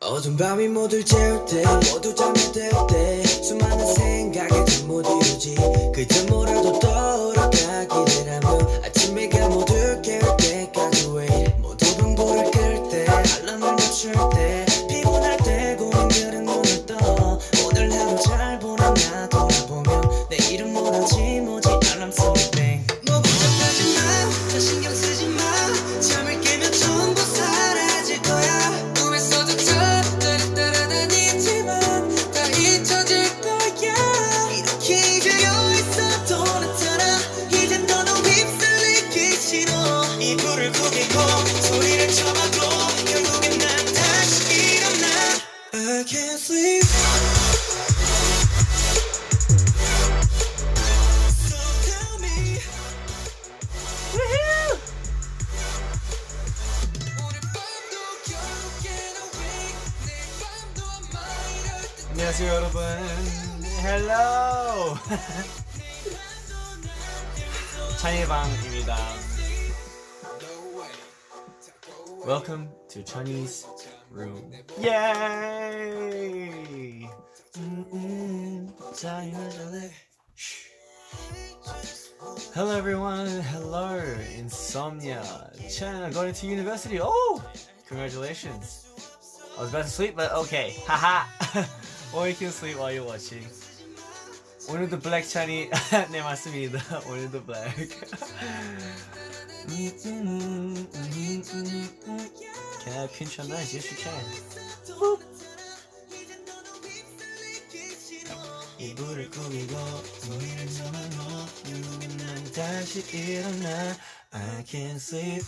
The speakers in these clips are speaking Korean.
어두운 밤이 모두 재울 때 모두 잠이 들때 수많은 생각에 잠못 이루지 그저 뭐라도 떠 Insomnia Chen going to university Oh, congratulations I was about to sleep but okay haha Or you can sleep while you're watching 오늘도 블랙 찬이 네 맞습니다 오늘도 블랙 Can I pinch on those? Yes you can 이불을 꾸미고 음, 다시 일어나 I can't sleep.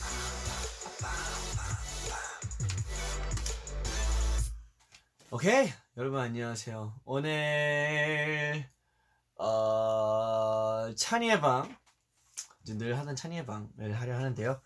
오케이 여러분 안녕하세요. 오늘 어 찬이의 방 늘 하던 찬이의 방을 하려 하는데요.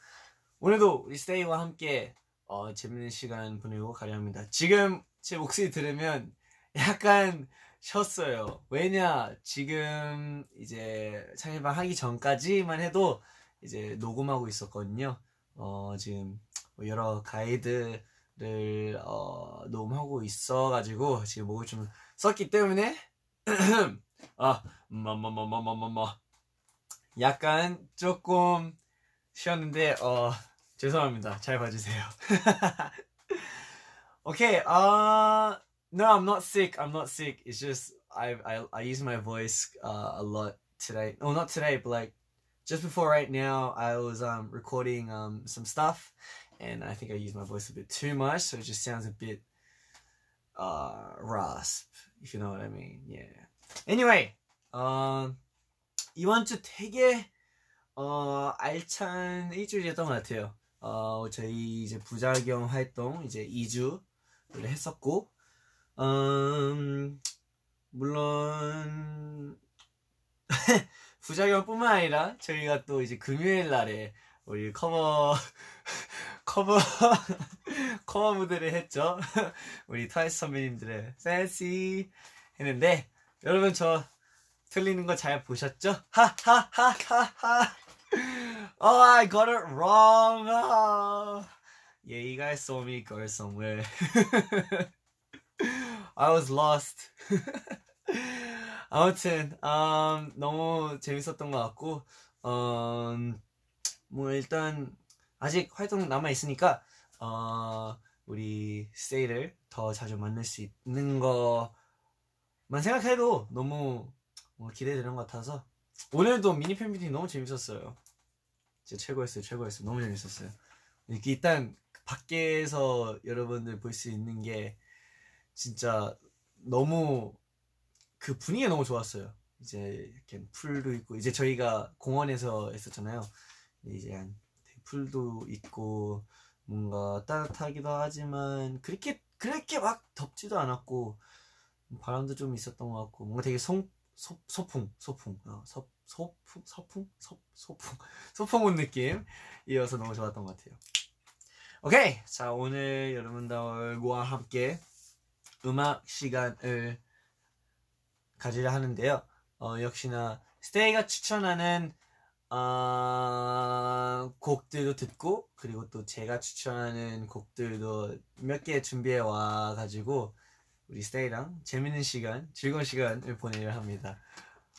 오늘도 우리 스테이와 함께 어, 재밌는 시간 보내고 가려 합니다. 지금 제 목소리 들으면 약간 쉬었어요. 왜냐 지금 이제 찬이의 방 하기 전까지만 해도 이제 녹음하고 있었거든요 어 지금 뭐 여러 가이드 를 어, 녹음하고 있어가지고 지금 목을 좀 썼기 때문에 아 마마마마마마마 약간 조금 쉬었는데 어 죄송합니다 잘 봐주세요 okay uh no I'm not sick I'm not sick it's just I I I use my voice uh, a lot today oh not today but like just before right now I was um recording um some stuff and I think I used my voice a bit too much, so it just sounds a bit uh rasp, if you know what I mean. Yeah. Anyway, um 이번 주 되게 어 알찬 일주일이었던 것 같아요. 어 저희 이제 부작용 활동 이제 2주를 했었고, 음 물론 부작용뿐만 아니라 저희가 또 이제 금요일 날에 우리 커버 커버 커버 무대를 했죠. 우리 트와이스 선배님들의 Fancy 했는데 여러분 저 틀리는 거 잘 보셨죠? 하하하하하. Oh, I got it wrong. Oh. Yeah, you guys saw me go somewhere. I was lost. 아무튼 음, 너무 재밌었던 것 같고 음, 뭐 일단 아직 활동 남아 있으니까 어 우리 스테이를 더 자주 만날 수 있는 것만 생각해도 너무 뭐 기대되는 것 같아서 오늘도 미니 팬미팅 너무 재밌었어요. 진짜 최고였어요, 최고였어요. 너무 재밌었어요. 이렇게 일단 밖에서 여러분들 볼 수 있는 게 진짜 너무 그 분위기가 너무 좋았어요. 이제 이렇게 풀도 있고 이제 저희가 공원에서 했었잖아요. 이제 한 풀도 있고 뭔가 따뜻하기도 하지만 그렇게 그렇게 막 덥지도 않았고 바람도 좀 있었던 것 같고 뭔가 되게 송, 소, 소풍 소풍 어, 소, 소풍 소풍 소, 소풍 소풍 온 느낌이어서 너무 좋았던 것 같아요. 오케이 자 오늘 여러분들과 함께 음악 시간을 가지려 하는데요. 어, 역시나 스테이가 추천하는 어, 곡들도 듣고 그리고 또 제가 추천하는 곡들도 몇 개 준비해 와 가지고 우리 스테이랑 재밌는 시간, 즐거운 시간을 보내려 합니다.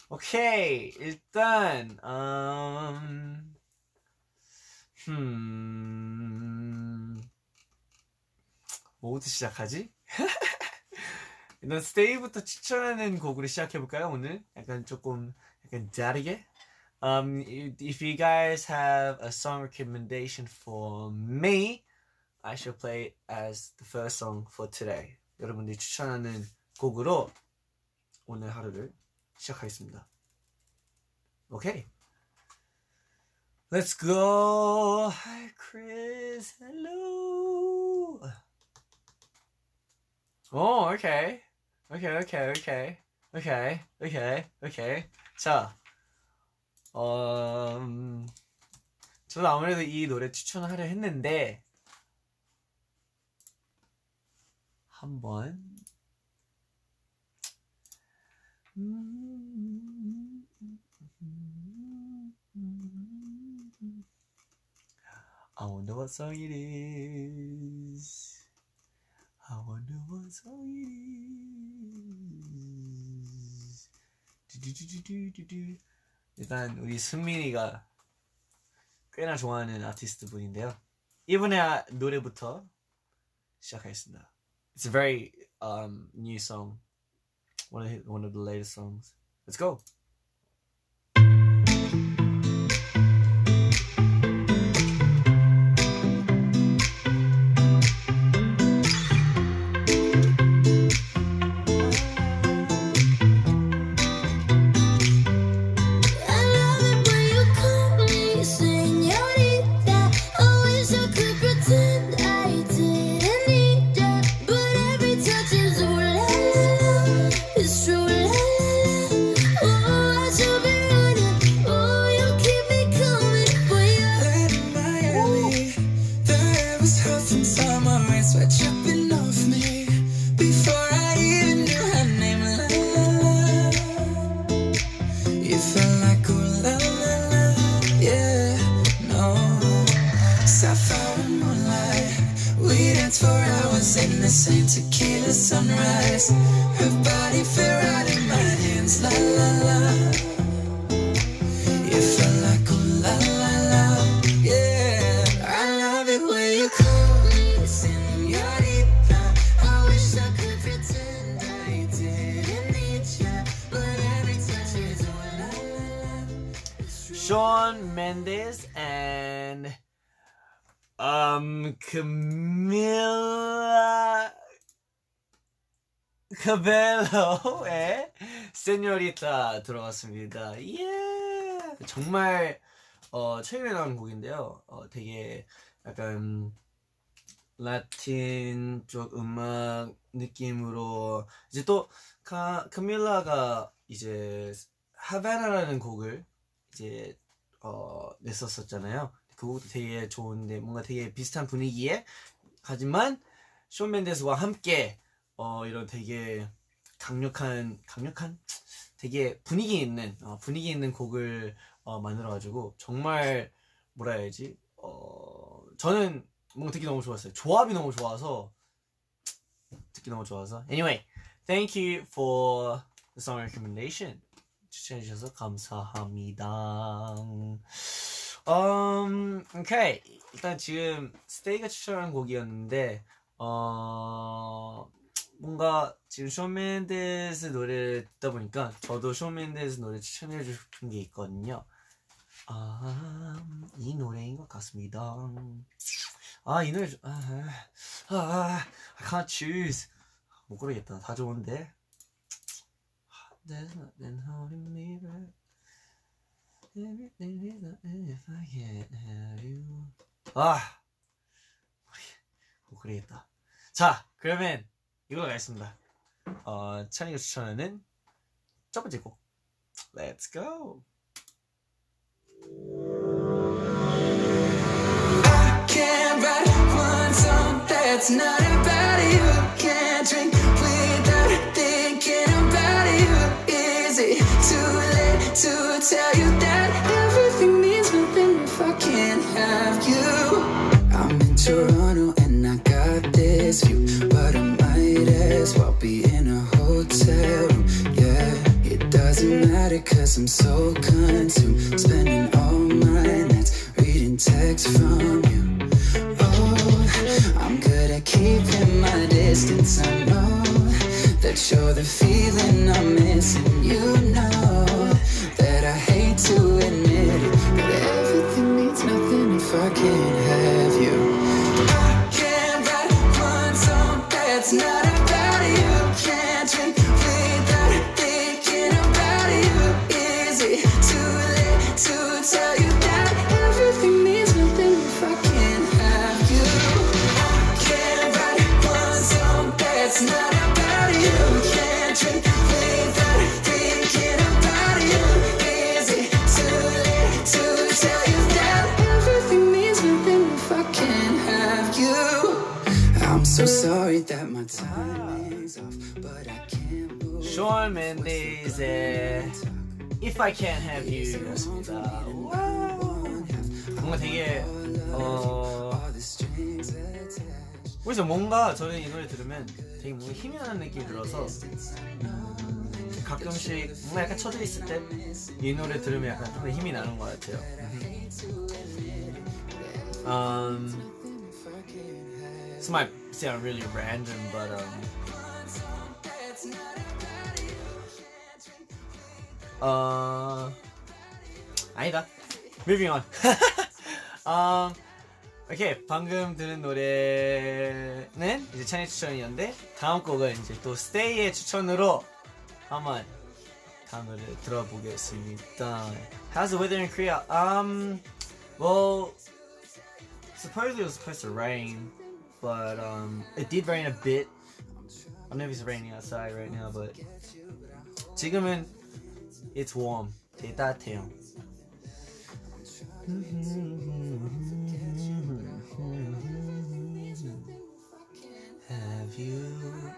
오케이 일단 음, 음 뭐부터 시작하지? 일단 스테이부터 추천하는 곡으로 시작해 볼까요 오늘? 약간 조금 약간 다르게 Um, if you guys have a song recommendation for me, I shall play it as the first song for today. 여러분들이 추천하는 곡으로 오늘 하루를 시작하겠습니다. 오케이. Let's go. Hi, Chris. Hello. Oh, okay. Okay, okay, okay. Okay, okay, okay. 자, 어, 음, 저도 아무래도 이 노래 추천하려 했는데, 한번, I wonder what song it is. I wonder what song it is. 두두두두두두. 일단 우리 승민이가 꽤나 좋아하는 아티스트 분인데요. 이분의 아- 노래부터 시작하겠습니다. It's a very um, new song. One of his, one of the latest songs. Let's go. Shawn Mendes and um Camila Cabello의 세뇨리타 들어갔습니다. 예. 정말 어 최근에 나온 곡인데요. 어 되게 약간 라틴 쪽 음악 느낌으로 이제 또 카, 카밀라가 이제 하바나라는 곡을 이제 어 냈었었잖아요. 그 곡도 되게 좋은데 뭔가 되게 비슷한 분위기에. 하지만 쇼 맨데스와 함께 어 이런 되게 강력한 강력한? 되게 분위기 있는 어, 분위기 있는 곡을 어, 만들어가지고 정말 뭐라 해야지? 어 저는 뭔가 듣기 너무 좋았어요. 조합이 너무 좋아서 듣기 너무 좋아서. Anyway thank you for the song recommendation 추천해 주셔서 감사합니다. 음, 오케이. 일단 지금 스테이가 추천한 곡이었는데 어 뭔가 지금 쇼 맨데스 노래를 듣다 보니까 저도 쇼 맨데스 노래 추천해 주고 싶은 게 있거든요. 아, 이 노래인 것 같습니다. 아, 이 노래, 좀- 아, 아, 아, I can't choose. 못 고르겠다. 다 좋은데. There's nothing holding me back. Everything is not if I can't have you. 아, 못 고르겠다. 자, 그러면 이걸로 가겠습니다. 어, 찬이가 추천하는 첫 번째 곡. Let's go. I can't write one song that's not about you. Can't drink Is it too late to tell you that everything means nothing if I can't have you. I'm in Toronto and I got this view, but I might as well be in a hotel room. Yeah, it doesn't matter cause I'm so consumed, spending all my nights reading texts from you. Oh, I'm good at keeping my distance. I know that you're the feeling I'm missing. You know that I hate to admit it, but everything means nothing if I can't so sorry that my timing's off, but I can't move. 숀 멘데스의 If I Can't Have You 였습니다. 와우. 뭔가 되게 어. 그래서 뭔가 저는 이 노래 들으면 되게 뭔가 힘이 나는 느낌이 들어서 음, 가끔씩 뭔가 약간 처져 있을 때 이 노래 들으면 약간 좀 힘이 나는 것 같아요. Um, this might sound really random, but um, 어 아니다. Moving on. um, 오케이 방금 들은 노래는 이제 찬이 추천이었는데 다음 곡은 이제 또 스테이의 추천으로 한번 다음 노래 들어보겠습니다. How's the weather in Korea? Um, well, supposedly it was supposed to rain, but um, it did rain a bit. I don't know if it's raining outside right now, but 지금은 it's warm. 되게 따뜻해요. Have you?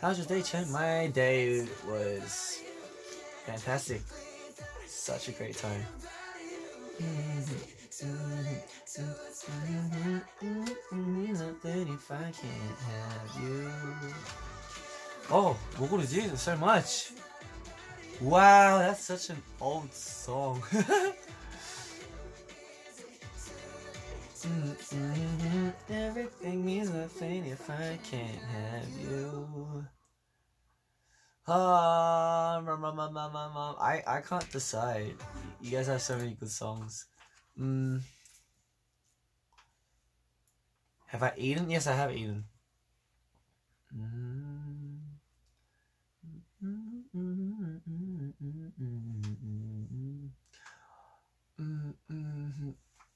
How's your day, Chen? My day was fantastic. Such a great time. Nothing if I can't have you. Oh, 뭐 고르지? So much. Wow, that's such an old song. Mm-mm. Everything means nothing if I can't have you. Ah, mum, mum, mum, mum, mum, mum. I I can't decide. You guys have so many good songs. Mm. Have I eaten? Yes, I have eaten.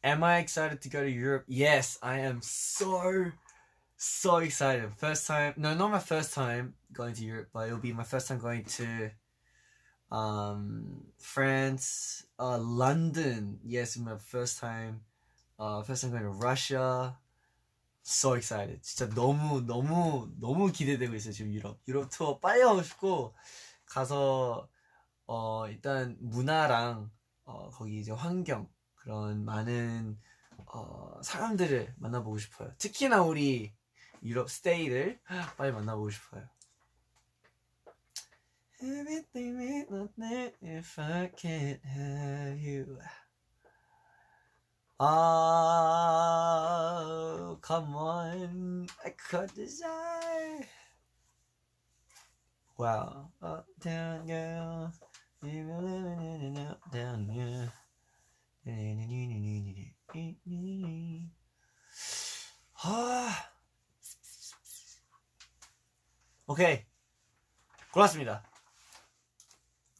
Am I excited to go to Europe? Yes, I am so so excited. First time, no, not my first time going to Europe, but it'll be my first time going to um France, uh London. Yes, my first time uh first time going to Russia. So excited. 진짜 너무 너무 너무 기대되고 있어요, 지금 유럽. 유럽 투어 빨리 가고 싶고 가서 어 일단 문화랑 어 거기 이제 환경 그런 많은 어 사람들을 만나보고 싶어요. 특히나 우리 유럽 스테이를 빨리 만나보고 싶어요. Everything means nothing if I can't have you. Oh, come on, I could desire. Wow, uptown girl, down here. 아, 오케이 골랐습니다.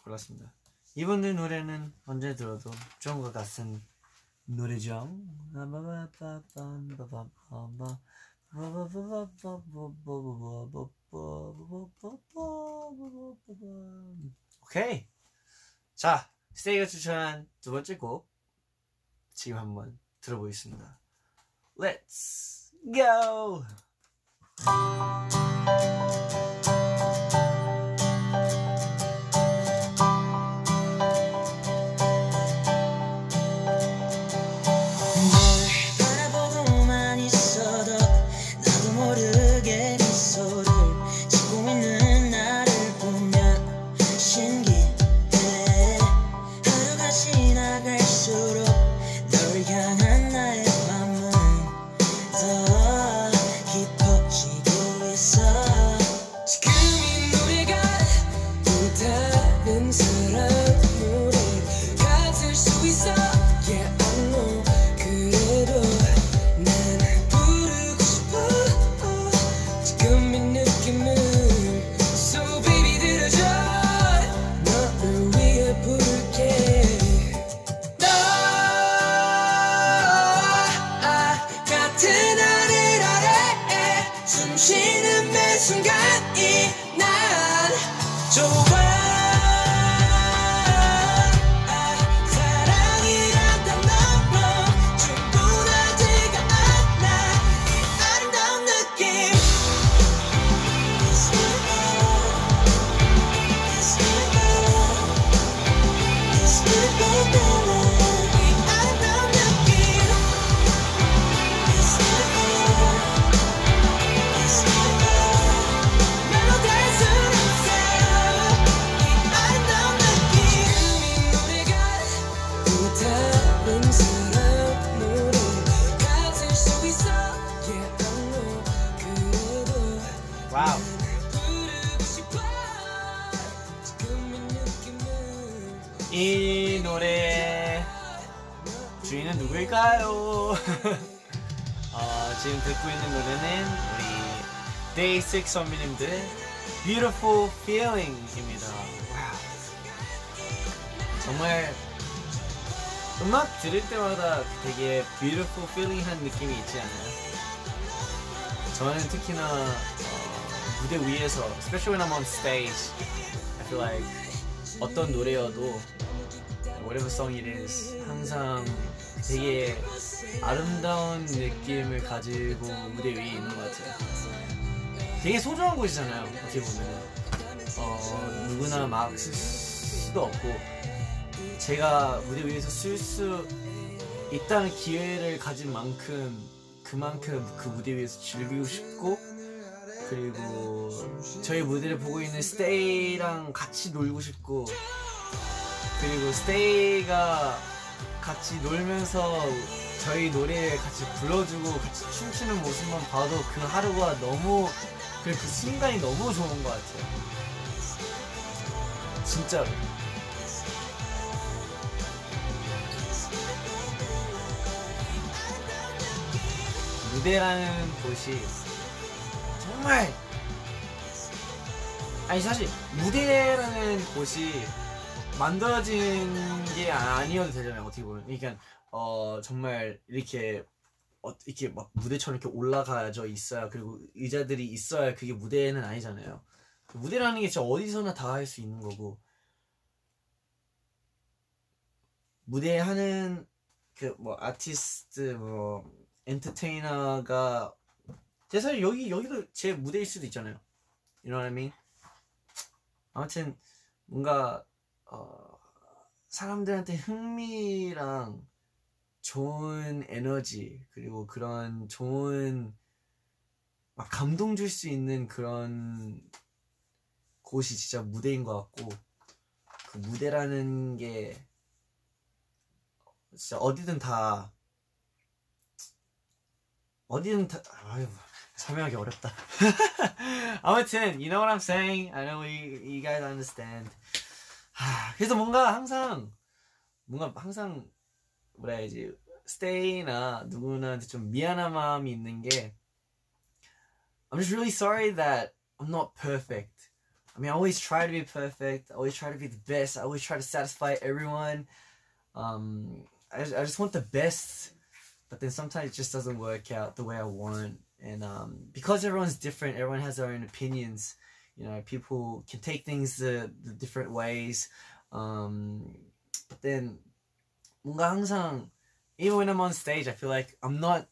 골랐습니다. 이분들 노래는 언제 들어도 좋은 것 같은 노래죠. 오케이. 자, 스테이가 추천한 두 번째 곡 지금 한번 들어보겠습니다. Let's go. 데이식스 선배님들의 Beautiful Feeling입니다. 와우. 정말 음악 들을 때마다 되게 beautiful feeling 한 느낌이 있지 않아요? 저는 특히나 어, 무대 위에서 especially when I'm on stage I feel like 어떤 노래여도 whatever song it is 항상 되게 아름다운 느낌을 가지고 무대 위에 있는 것 같아요 되게 소중한 곳이잖아요 어떻게 보면 어, 누구나 막 쓸 수도 없고. 제가 무대 위에서 쓸 수 있다는 기회를 가진 만큼 그만큼 그 무대 위에서 즐기고 싶고 그리고 저희 무대를 보고 있는 스테이랑 같이 놀고 싶고 그리고 스테이가 같이 놀면서 저희 노래 같이 불러주고 같이 춤추는 모습만 봐도 그 하루가 너무 그, 그 순간이 너무 좋은 것 같아요. 진짜로. 무대라는 곳이 정말 아니 사실 무대라는 곳이 만들어진 게 아니어도 되잖아요 어떻게 보면. 그러니까 어 정말 이렇게 어, 이렇게 막 무대처럼 이렇게 올라가져 있어야 그리고 의자들이 있어야 그게 무대는 아니잖아요 무대라는 게 진짜 어디서나 다 할 수 있는 거고 무대 하는 그 뭐 아티스트 뭐 엔터테이너가 제 사실 여기 여기도 제 무대일 수도 있잖아요. You know what I mean? 아무튼 뭔가 어, 사람들한테 흥미랑 좋은 에너지 그리고 그런 좋은 막 감동 줄 수 있는 그런 곳이 진짜 무대인 것 같고 그 무대라는 게 진짜 어디든 다 어디든 다 아유 설명하기 어렵다. 아무튼 you know what I'm saying? I know you, you guys understand. 하, 그래서 뭔가 항상 뭔가 항상 뭐라 해야지 스테이나 누구나한테 좀 미안한 마음이 있는 게 I'm just really sorry that I'm not perfect. I mean, I always try to be perfect. I always try to be the best. I always try to satisfy everyone. Um, I, I just want the best but then sometimes it just doesn't work out the way I want. And um, because everyone's different, everyone has their own opinions. You know, people can take things the, the different ways. Um, but then, 뭔가 항상, even when I'm on stage, I feel like I'm not,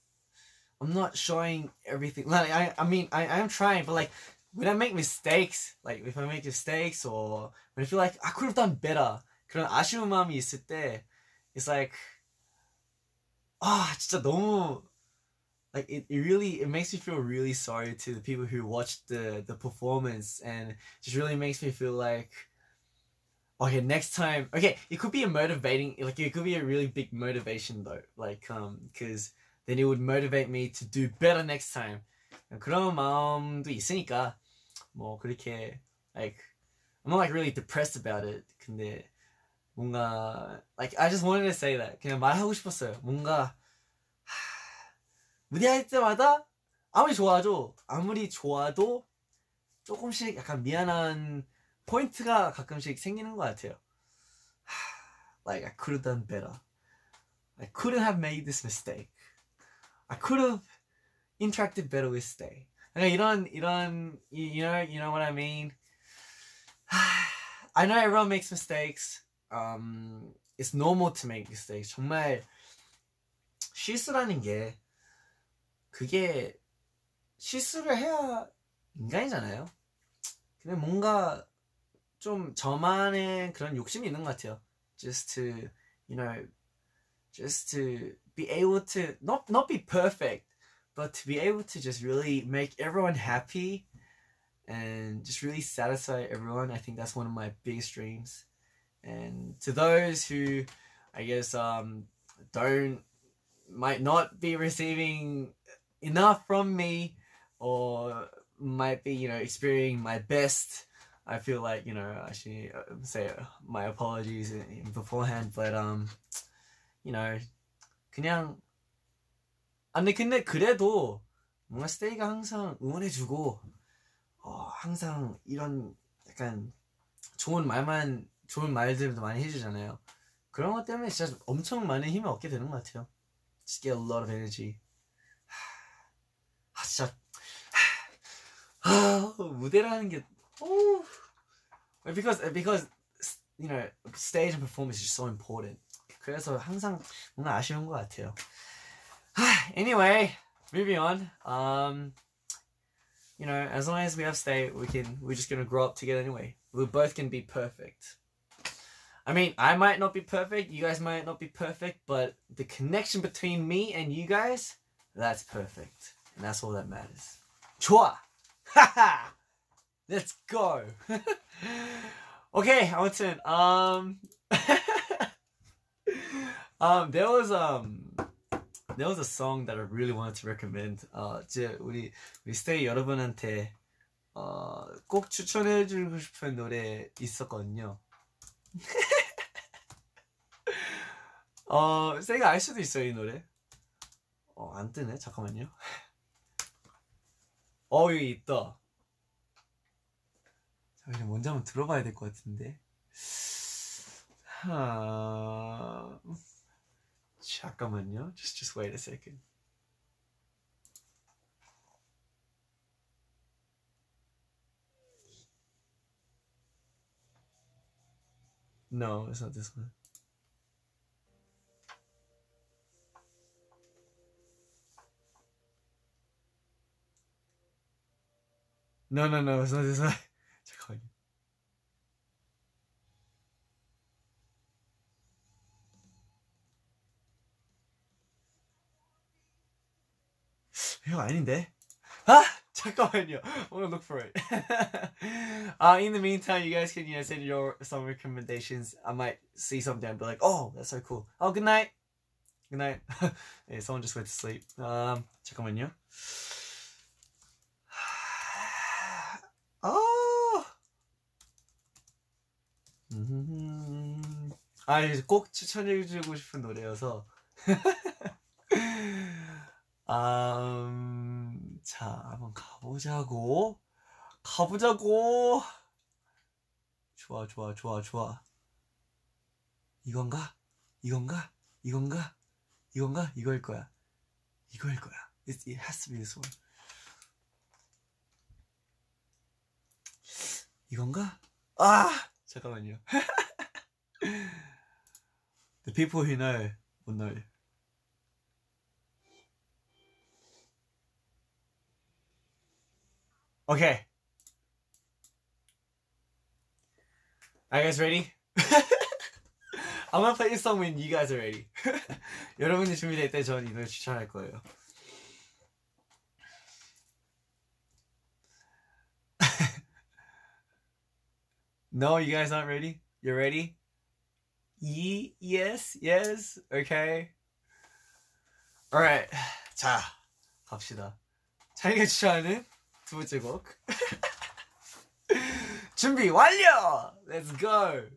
I'm not showing everything. Like I, I mean, I, I am trying, but like when I make mistakes, like if I make mistakes or when I feel like I could have done better, 그런 아쉬운 마음이 있을 때, it's like 아 진짜 너무 like it, it really it makes me feel really sorry to the people who watched the the performance and just really makes me feel like okay next time okay it could be a motivating like it could be a really big motivation though like um because then it would motivate me to do better next time 그런 마음도 있으니까 뭐 그렇게 like I'm not like really depressed about it 근데 뭔가 like I just wanted to say that 그냥 말하고 싶었어요. 뭔가 하, 무대할 때마다 아무리 좋아도 아무리 좋아도 조금씩 약간 미안한 포인트가 가끔씩 생기는 것 같아요. 하, like I could have done better. I couldn't have made this mistake. I could have interacted better with Stay. 그러니까 이런 이런 you know you know what I mean. I know everyone makes mistakes. um, it's normal to make mistakes. 정말 실수라는 게 그게 실수를 해야 인간이잖아요. 근데 뭔가 좀 저만의 그런 욕심이 있는 것 같아요. Just to, you know, just to be able to not not be perfect, but to be able to just really make everyone happy and just really satisfy everyone. I think that's one of my biggest dreams. And to those who, I guess, um, don't, might not be receiving enough from me or might be, you know, experiencing my best, I feel like you know I should uh, say uh, my apologies beforehand, but um, you know, 그냥 아 근데 근데 그래도 뭔가 스테이가 항상 응원해주고 어 항상 이런 약간 좋은 말만 좋은 말들도 많이 해주잖아요. 그런 것 때문에 진짜 엄청 많은 힘을 얻게 되는 것 같아요. Just get a lot of energy. 아 진짜 아, 무대라는 게 오. because because you know stage and performance is so important. 그래서 항상 뭔가 아쉬운 것 같아요. anyway, moving on. Um, you know, as long as we have stay, we can. We're just gonna grow up together anyway. We're both gonna be perfect. I mean, I might not be perfect. You guys might not be perfect, but the connection between me and you guys, that's perfect, and that's all that matters. 좋아. 하하. Let's go. okay, 아무튼 um um there was um there was a song that I really wanted to recommend. 어 이제 우리 우리 스테이 여러분한테 어 꼭 추천해 주고 싶은 노래 있었거든요. 어 스테이가 알 수도 있어요 이 노래. 어 안 뜨네 잠깐만요. 어 여기 있다. 잠시만 먼저 한번 들어봐야 될 것 같은데. 하... 잠깐만요. Just just wait a second. No, it's not this one. No, no, no, it's not this one. 이거 아닌데? 아! 잠깐만요. I'm gonna look for it. uh, in the meantime, you guys can you know send your some recommendations. I might see something and be like, oh, that's so cool. Oh, good night. Good night. yeah, someone just went to sleep. Um, 잠깐만요. 아, 음, 아, 이제 꼭 추천해주고 싶은 노래여서. 아, 음, 자, 한번 가보자고. 가보자고. 좋아, 좋아, 좋아, 좋아. 이건가? 이건가? 이건가? 이건가? 이거일 거야. 이거일 거야. It, it has to be this one. 이건가? 아! 잠깐만요. The people who know will know. Okay. Are you guys ready? I'm gonna play this song when you guys are ready. 여러분이 준비될 때 전 이 노래 추천할 거예요. no, you guys aren't ready? You're ready? Ye yes, yes, okay. Alright. 자, 갑시다. 자기가 추천하는 두 번째 곡. 준비 완료! Let's go!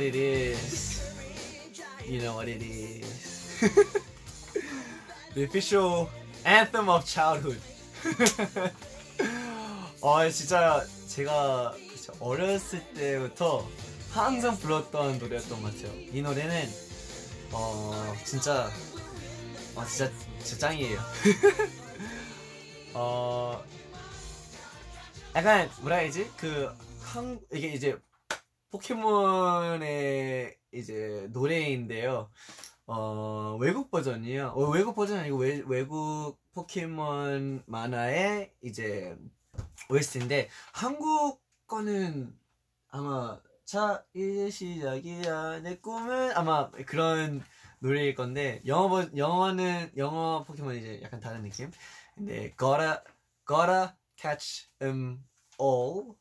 What it is. the official anthem of childhood. 어 진짜 제가 어렸을 때부터 항상 불렀던 노래였던 것 같아요. 이 노래는 어 진짜 어 진짜 진짜 짱이에요. 어 약간 뭐라 해야지 그 한 이게 이제 포켓몬의 이제 노래인데요. 어 외국 버전이에요. 어, 외국 버전 아니고 외, 외국 포켓몬 만화의 이제 OST인데 한국 거는 아마 자 이제 시작이야 내 꿈은 아마 그런 노래일 건데 영어 버 영어는 영어 포켓몬 이제 약간 다른 느낌. 근데 gotta gotta catch 'em all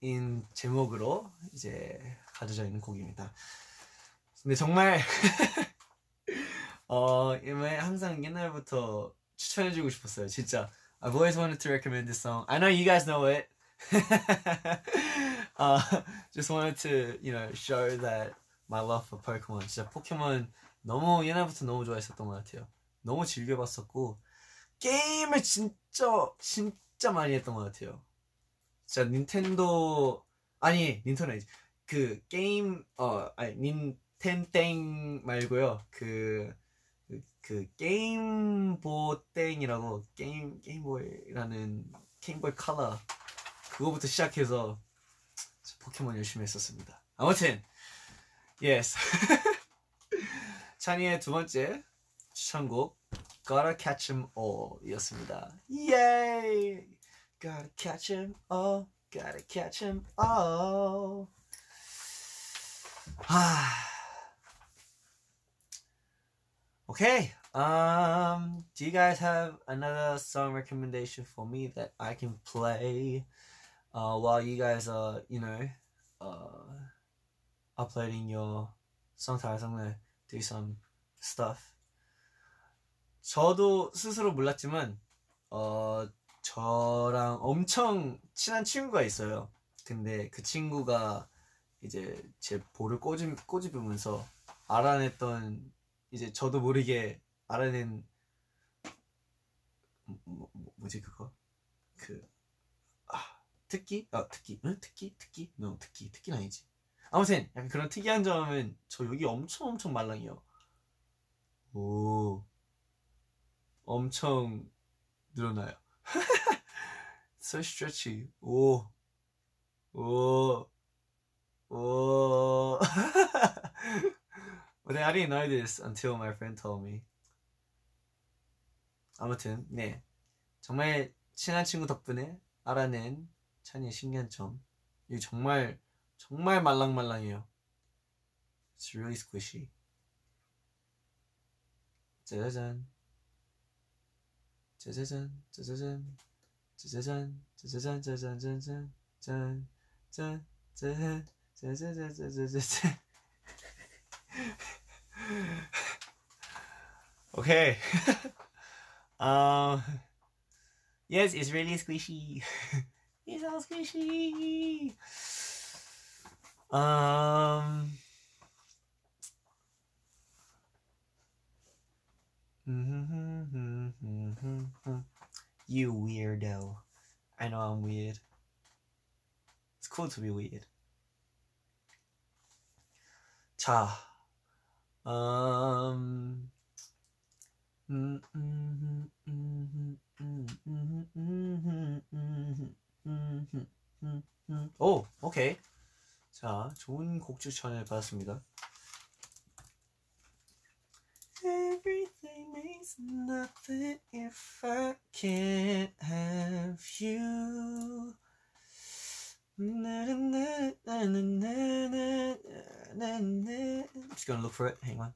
인 제목으로 이제 가져져 있는 곡입니다. 근데 정말 어 항상 옛날부터 추천해주고 싶었어요. 진짜 I've always wanted to recommend this song. I know you guys know it. uh, just wanted to you know show that my love for Pokemon. 진짜 포켓몬 너무 옛날부터 너무 좋아했었던 것 같아요. 너무 즐겨봤었고 게임을 진짜 진짜 많이 했던 것 같아요. 진짜 닌텐도 아니 닌텐도 아니지 그 게임 어 아니 닌텐땡 말고요 그, 그, 그 게임보 땡이라고 게임 게임보이라는 게임보이 컬러 그거부터 시작해서 포켓몬 열심히 했었습니다. 아무튼 yes 찬이의 두 번째 추천곡 Gotta Catch 'Em All 이었습니다. 예이! Gotta catch 'em all, gotta catch 'em all. 아. Okay. Um, do you guys have another song recommendation for me that I can play uh, while you guys are, you know, uh, uploading your song titles? I'm gonna do some stuff. 저도 스스로 몰랐지만 어 저랑 엄청 친한 친구가 있어요. 근데 그 친구가 이제 제 볼을 꼬집, 꼬집으면서 알아냈던 이제 저도 모르게 알아낸 뭐, 뭐, 뭐지 그거? 그 아, 특기? 아 특기? 응? 특기? 특기? no 특기 특기는 아니지. 아무튼 약간 그런 특이한 점은 저 여기 엄청 엄청 말랑해요. 오. 엄청 늘어나요 so stretchy 오 오. 오. But I didn't know this until my friend told me. 아무튼 네 정말 친한 친구 덕분에 알아낸 찬이의 신기한 점. 이게 정말 정말 말랑말랑해요. It's really squishy. 짜자잔. 짜자잔. 짜자잔. 짜자잔. 짜자잔. 짜자잔. 짠. 짠. 짠. 짠. 짜자자자자자. okay. um. Yes, it's really squishy. it's all squishy. Um. You weirdo. I know I'm weird. It's cool to be weird. 자, 음, 음, 음, 음, 음, 음, 음, 음, 음, 음, 음, 음. 오, 오케이. 자, 좋은 곡 추천을 받았습니다. Everything means nothing if I can't have you. I'm just gonna look for it. Hang on.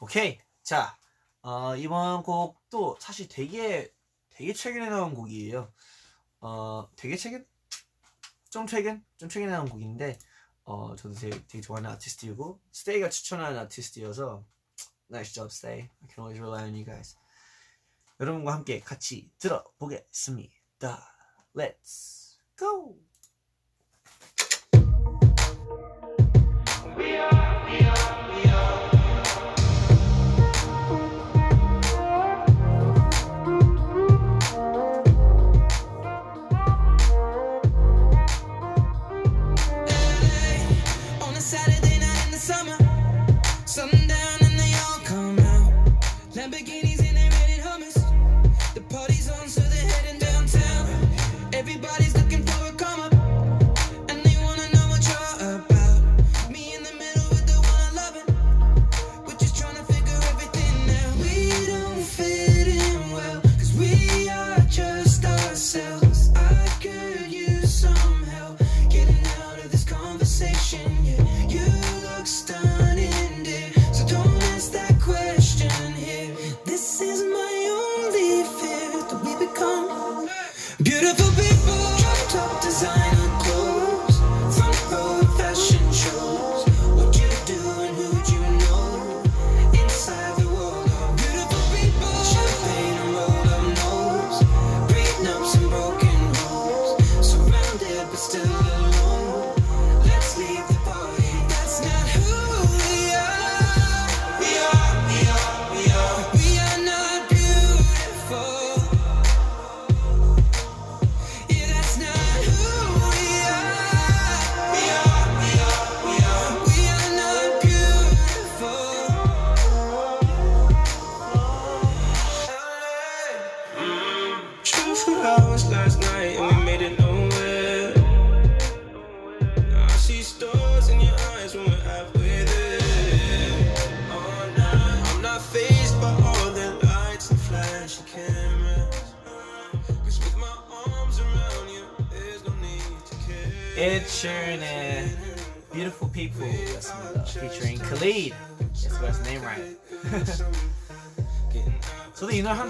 오케이. 자, 어, 이번 곡도 사실 되게 되게 최근에 나온 곡이에요. 어, 되게 최근 좀 최근 좀 최근에 나온 곡인데 어 저도 되게, 되게 좋아하는 아티스트이고 스테이가 추천하는 아티스트여서 Nice job, Stay. I can always rely on you guys. 여러분과 함께 같이 들어보겠습니다. Let's go. On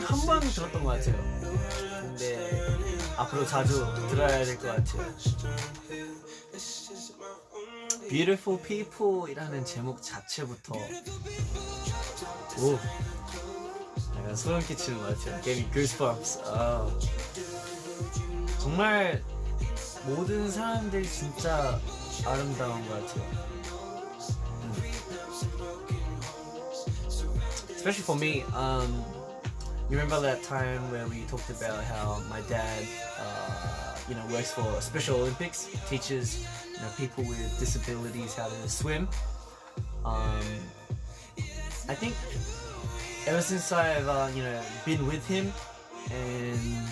한한번 들었던 것 같아요. 근데 앞으로 자주 들어야 될 것 같아요. Beautiful People이라는 제목 자체부터 오 약간 소름 끼치는 것 같아요. Gave me goosebumps. 아, 정말 모든 사람들이 진짜 아름다운 것 같아요. 음. Especially for me, um, you remember that time where we talked about how my dad, uh, you know, works for Special Olympics, teaches you know people with disabilities how to swim. Um, I think ever since I've uh, you know been with him and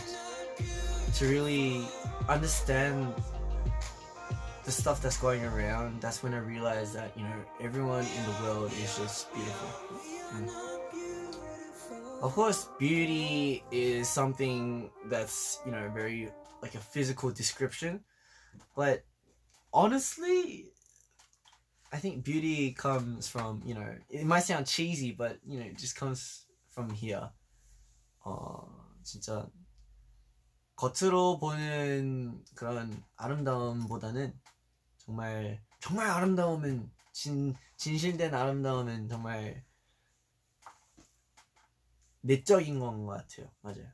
to really understand the stuff that's going around, that's when I realized that you know everyone in the world is just beautiful. Mm. Of course, beauty is something that's you know very like a physical description, but honestly, I think beauty comes from you know it might sound cheesy, but you know it just comes from here. 어 진짜 겉으로 보는 그런 아름다움보다는 정말 정말 아름다우면 진 진실된 아름다움은 정말 내적인 건 것 같아요. 맞아요.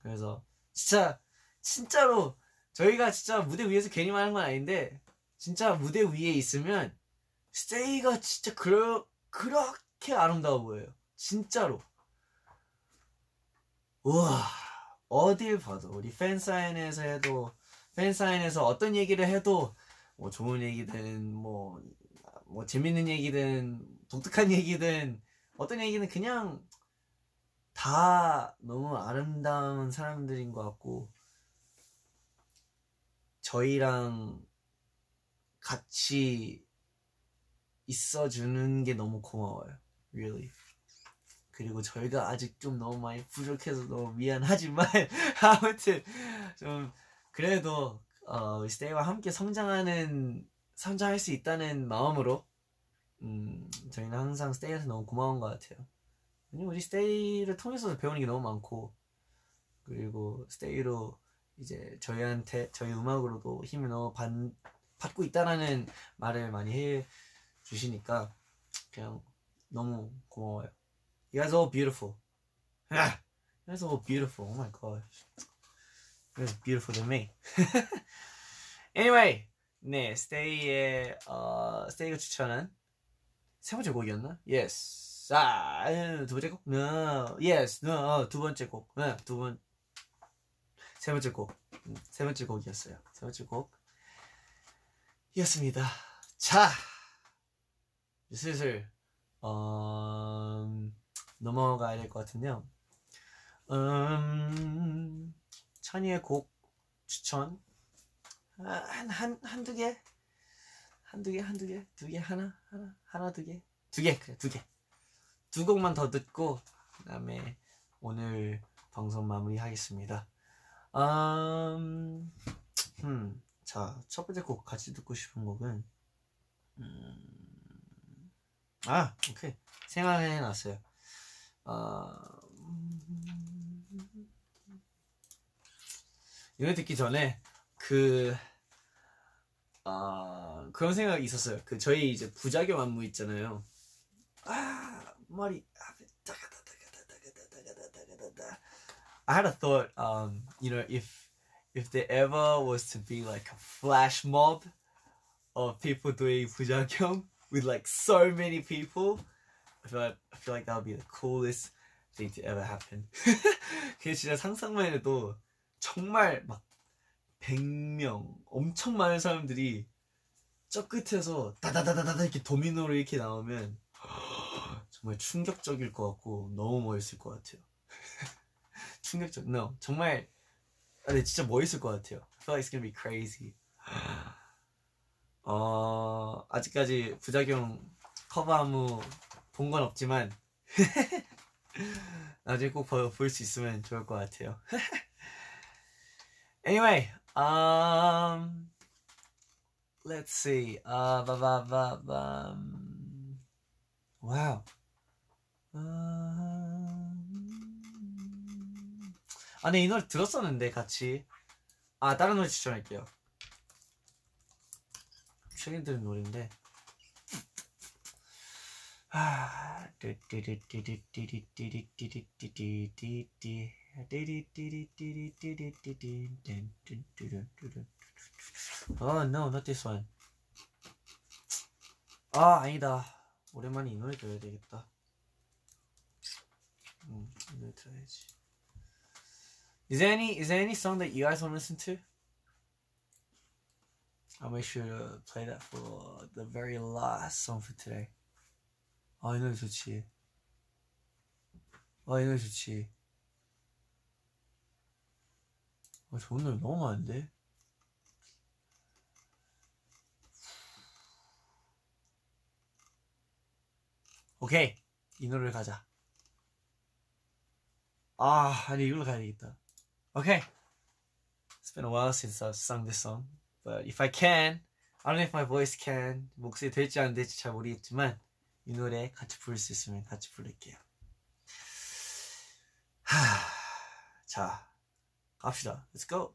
그래서 진짜 진짜로 저희가 진짜 무대 위에서 괜히 말하는 건 아닌데 진짜 무대 위에 있으면 스테이가 진짜 그러, 그렇게 아름다워 보여요. 진짜로. 우와 어딜 봐도 우리 팬사인회에서 해도 팬사인회에서 어떤 얘기를 해도 뭐 좋은 얘기든 뭐, 뭐 재밌는 얘기든 독특한 얘기든 어떤 얘기는 그냥 다 너무 아름다운 사람들인 것 같고 저희랑 같이 있어주는 게 너무 고마워요. Really. 그리고 저희가 아직 좀 너무 많이 부족해서 너무 미안하지만 아무튼 좀 그래도 어, 스테이와 함께 성장하는 성장할 수 있다는 마음으로 음, 저희는 항상 스테이한테 너무 고마운 것 같아요. 왜냐면 우리 스테이를 통해서 배우는 게 너무 많고 그리고 스테이로 이제 저희한테 저희 음악으로도 힘을 너무 받, 받고 있다라는 말을 많이 해 주시니까 그냥 너무 고마워요. You guys all beautiful. Ah, you guys all beautiful. Oh my gosh. You guys beautiful than me. anyway, 네, 스테이의 어, 스테이가 추천한 세 번째 곡이었나? Yes. 아, 음, 두 번째 곡? No. Yes. No. 어, 두 번째 곡. 네, 두 번. 세 번째 곡. 음, 세 번째 곡이었어요. 세 번째 곡. 이었습니다. 자, 슬슬 어, 넘어가야 될 것 같은데요. 음, 찬이의 곡 추천 아, 한, 한, 한두 개? 한두 개, 한두 개? 두 개? 하나? 하나? 하나, 두 개? 두 개, 그래, 두 개. 두 곡만 더 듣고, 그 다음에 오늘 방송 마무리 하겠습니다. 음, 음, 자, 첫 번째 곡 같이 듣고 싶은 곡은, 음, 아, 오케이. 생각해 놨어요. 어, 음, 이 노래 듣기 전에, 그, 아, 그런 생각이 있었어요. 그, 저희 이제 부작용 안무 있잖아요. 아, 머리. 아, I had a thought, um, you know, if if there ever was to be like a flash mob of people doing 부작용 with like so many people, I feel like I feel like that would be the coolest thing to ever happen. 그게 진짜 상상만 해도 정말 막 100명 엄청 많은 사람들이 저 끝에서 다다다다다 이렇게 도미노로 이렇게 나오면 정말 충격적일 것 같고 너무 멋있을 것 같아요. 충격적. No, 정말 아, 근데 진짜 멋있을 것 같아요. I feel like it's gonna be crazy. 어 아직까지 부작용 커버 안무 본 건 없지만 나중에 꼭 볼 수 있으면 좋을 것 같아요. anyway, um, let's see. Uh, ba ba ba Wow. 음... 아, 네, 이 노래 들었었는데, 같이. 아, 다른 노래 추천할게요. 최근 들은 노래인데. 아, Oh no, not this one. 아 아니다. 오랜만에 이 노래 들어야 되겠다. 음, 이 노래 들어야지. Is there any is there any song that you guys want to listen to? I'll make sure to play that for the very last song for today. 아, 이 노래 좋지. 아, 이 노래 좋지. 아, 좋은 노래 너무 많은데? 오케이. 이 노래를 가자. 아, 아니, 이걸로 가야 되겠다. 오케이. It's been a while since I've sung this song. But if I can, I don't know if my voice can. 목소리 될지 안 될지 잘 모르겠지만, 이 노래 같이 부를 수 있으면 같이 부를게요. 하, 자, 갑시다. Let's go.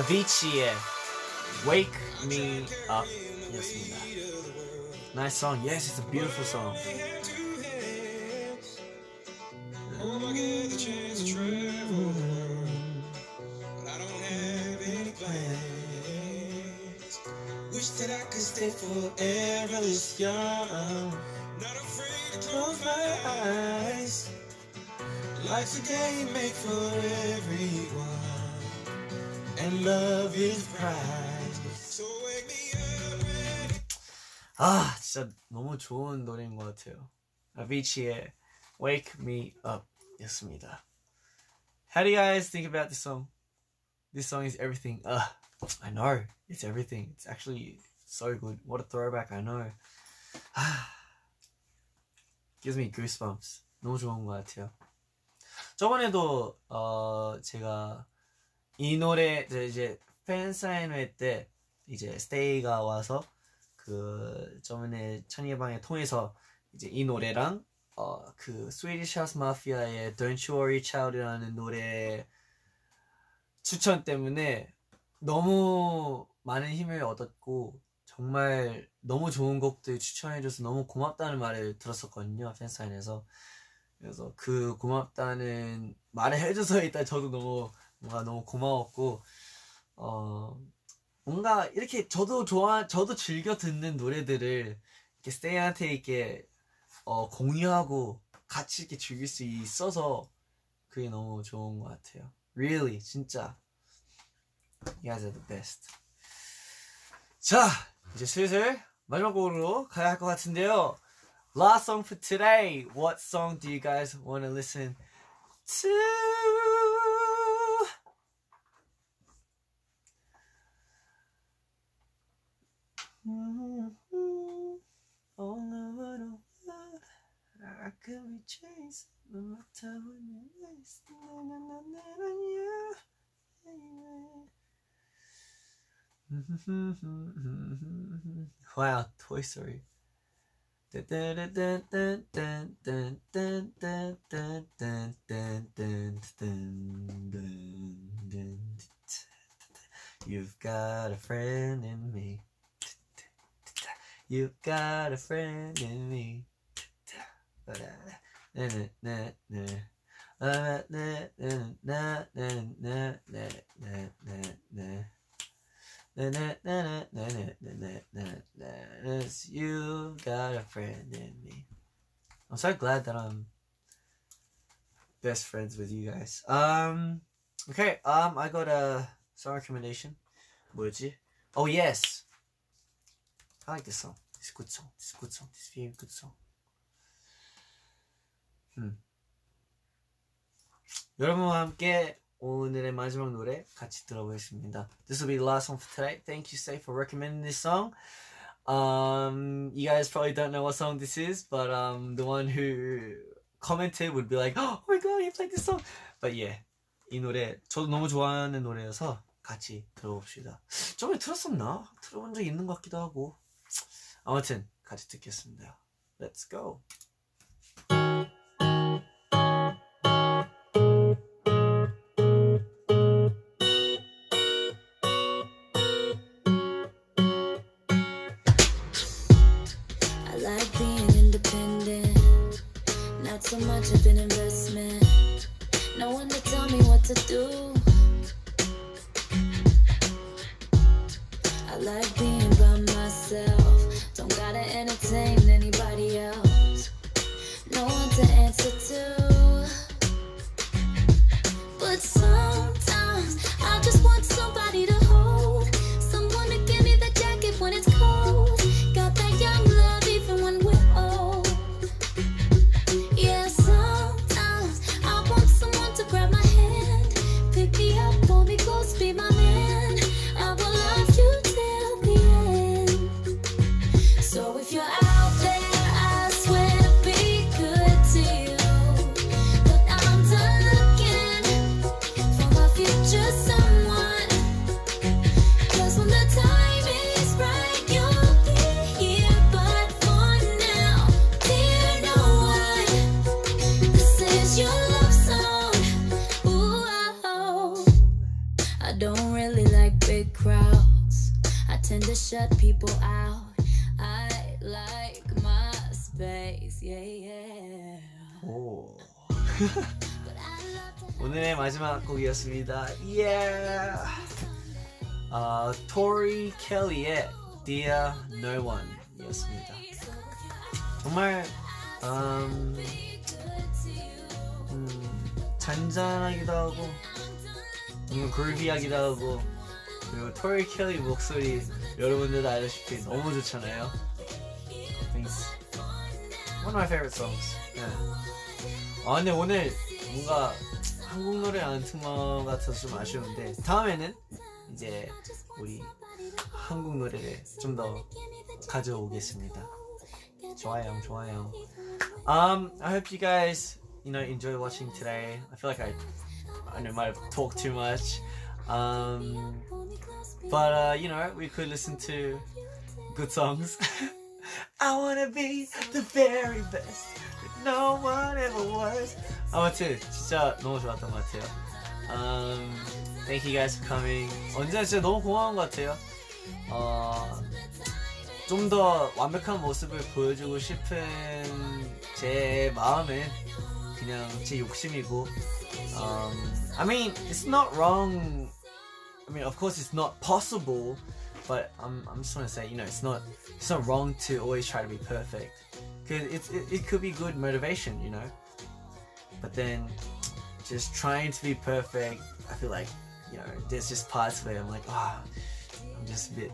Avicii, Wake Me Up. Yes, Nice song. Yes, it's a beautiful song. Wish that I could stay forever this young. Not afraid to close my eyes. Life's a game made for everyone and love is prize. So wake me up when 아, 진짜 너무 좋은 노래인 것 같아요. Avicii의 Wake Me Up 였습니다. How do you guys think about this song? This song is everything. Uh, I know. It's everything. It's actually so good. What a throwback, I know. 아, gives me goosebumps. 너무 좋은 것 같아요. 저번에도 어 제가 이 노래 저 이제 팬사인회 때 이제 스테이가 와서 그 저번에 천이의 방에 통해서 이제 이 노래랑 어그 스위디시 하우스 마피아의 Don't You Worry Child이라는 노래 추천 때문에 너무 많은 힘을 얻었고 정말 너무 좋은 곡들 추천해줘서 너무 고맙다는 말을 들었었거든요 팬사인에서. 그래서 그 고맙다는 말을 해줘서 일단 저도 너무 뭔가 너무 고마웠고 어 뭔가 이렇게 저도 좋아 저도 즐겨 듣는 노래들을 이렇게 스테이한테 이렇게 어 공유하고 같이 이렇게 즐길 수 있어서 그게 너무 좋은 것 같아요. Really 진짜 You guys are the best. 자 이제 슬슬 마지막 곡으로 가야 할 것 같은데요. Last song for today. What song do you guys want to listen to? chase but my time would be wasted. Na, na, na, na, you, wow, Toy Story. You've got a friend in me. You've got a friend in me. You got a friend in me. I'm so glad that I'm best friends with you guys. Um, okay. Um, I got a song recommendation. Would you? Oh yes, I like this song. It's a good song. It's a good song. It's a very good song. 음. 여러분과 함께 오늘의 마지막 노래 같이 들어보겠습니다. This will be the last song for today. Thank you, Say, for recommending this song. Um, you guys probably don't know what song this is, but um, the one who commented would be like, "Oh my god, you played this song!" But yeah, 이 노래 저도 너무 좋아하는 노래여서 같이 들어봅시다. 저번에 들었었나? 들어본 적 있는 것 같기도 하고. 아무튼 같이 듣겠습니다. Let's go. 곡이었습니다. Yeah. 아, 토리 켈리의 Dear No One이었습니다. 정말 음, 음, 잔잔하기도 하고 음, 그루비하기도 하고 그리고 토리 켈리 목소리 여러분들도 알다시피 너무 좋잖아요. Thanks. One of my favorite songs. 네. 아 근데 오늘 뭔가 한국 노래 안튼것 같아서 좀 아쉬운데 다음에는 이제 우리 한국 노래를 좀 더 가져오겠습니다. 좋아요, 좋아요. Um, I hope you guys, you know, enjoy watching today. I feel like I, I know, might have talked too much. Um, but uh, you know, we could listen to good songs. I wanna be the very best. No one ever was. 아무튼 진짜 너무 좋았던 것 같아요. Um, thank you guys for coming. 언제나 진짜 너무 고마운 것 같아요. 어, 좀 더 완벽한 모습을 보여주고 싶은 제 마음은 그냥 제 욕심이고. Um, I mean, it's not wrong. I mean, of course, it's not possible, but I'm, I'm just trying to say, you know, it's not, it's not wrong to always try to be perfect. Cause it's, it, it could be good motivation, you know. But then, just trying to be perfect, I feel like, you know, there's just parts where I'm like, ah, I'm just a bit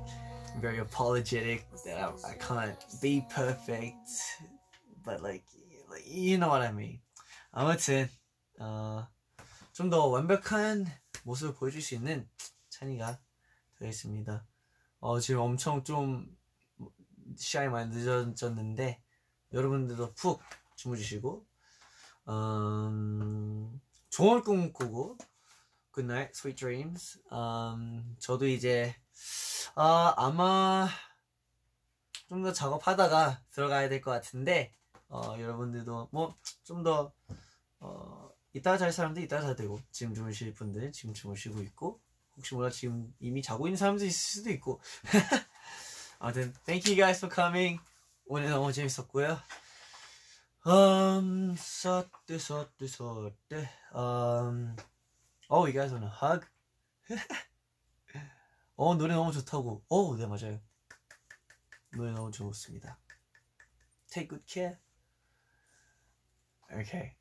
very apologetic that I, I can't be perfect. But like, like, you know what I mean. 아무튼, 어, 좀 더 완벽한 모습을 보여줄 수 있는 찬이가 되겠습니다. 어, 지금 엄청 좀 시간이 많이 늦어졌는데 여러분들도 푹 주무시고 음, 좋은 꿈 꾸고 Good night, sweet dreams. 음, 저도 이제 아, 아마 좀 더 작업하다가 들어가야 될 것 같은데 어, 여러분들도 뭐 좀더 어, 이따가 잘 사람들 이따가 잘 되고 지금 주무실 분들 지금 주무시고 있고 혹시 몰라 지금 이미 자고 있는 사람도 있을 수도 있고 아무튼 thank you guys for coming 오늘 너무 재밌었고요 um 서뜨 서뜨 서뜨 um oh you guys want a hug 어 노래 너무 좋다고 어 네 맞아요 노래 너무 좋습니다 take good care okay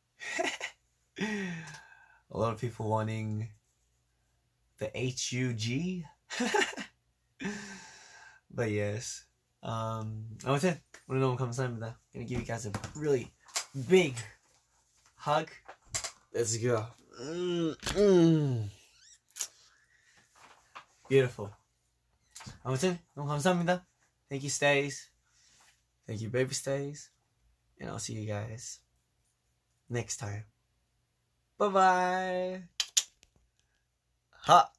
a lot of people wanting the HUG. but yes. Um, 아무튼 오늘 너무 감사합니다. Gonna give you guys a really big hug. Let's go. Mm, mm. Beautiful. 아무튼 너무 감사합니다. Thank you, stays. Thank you, baby stays. And I'll see you guys next time. Bye bye. Ha.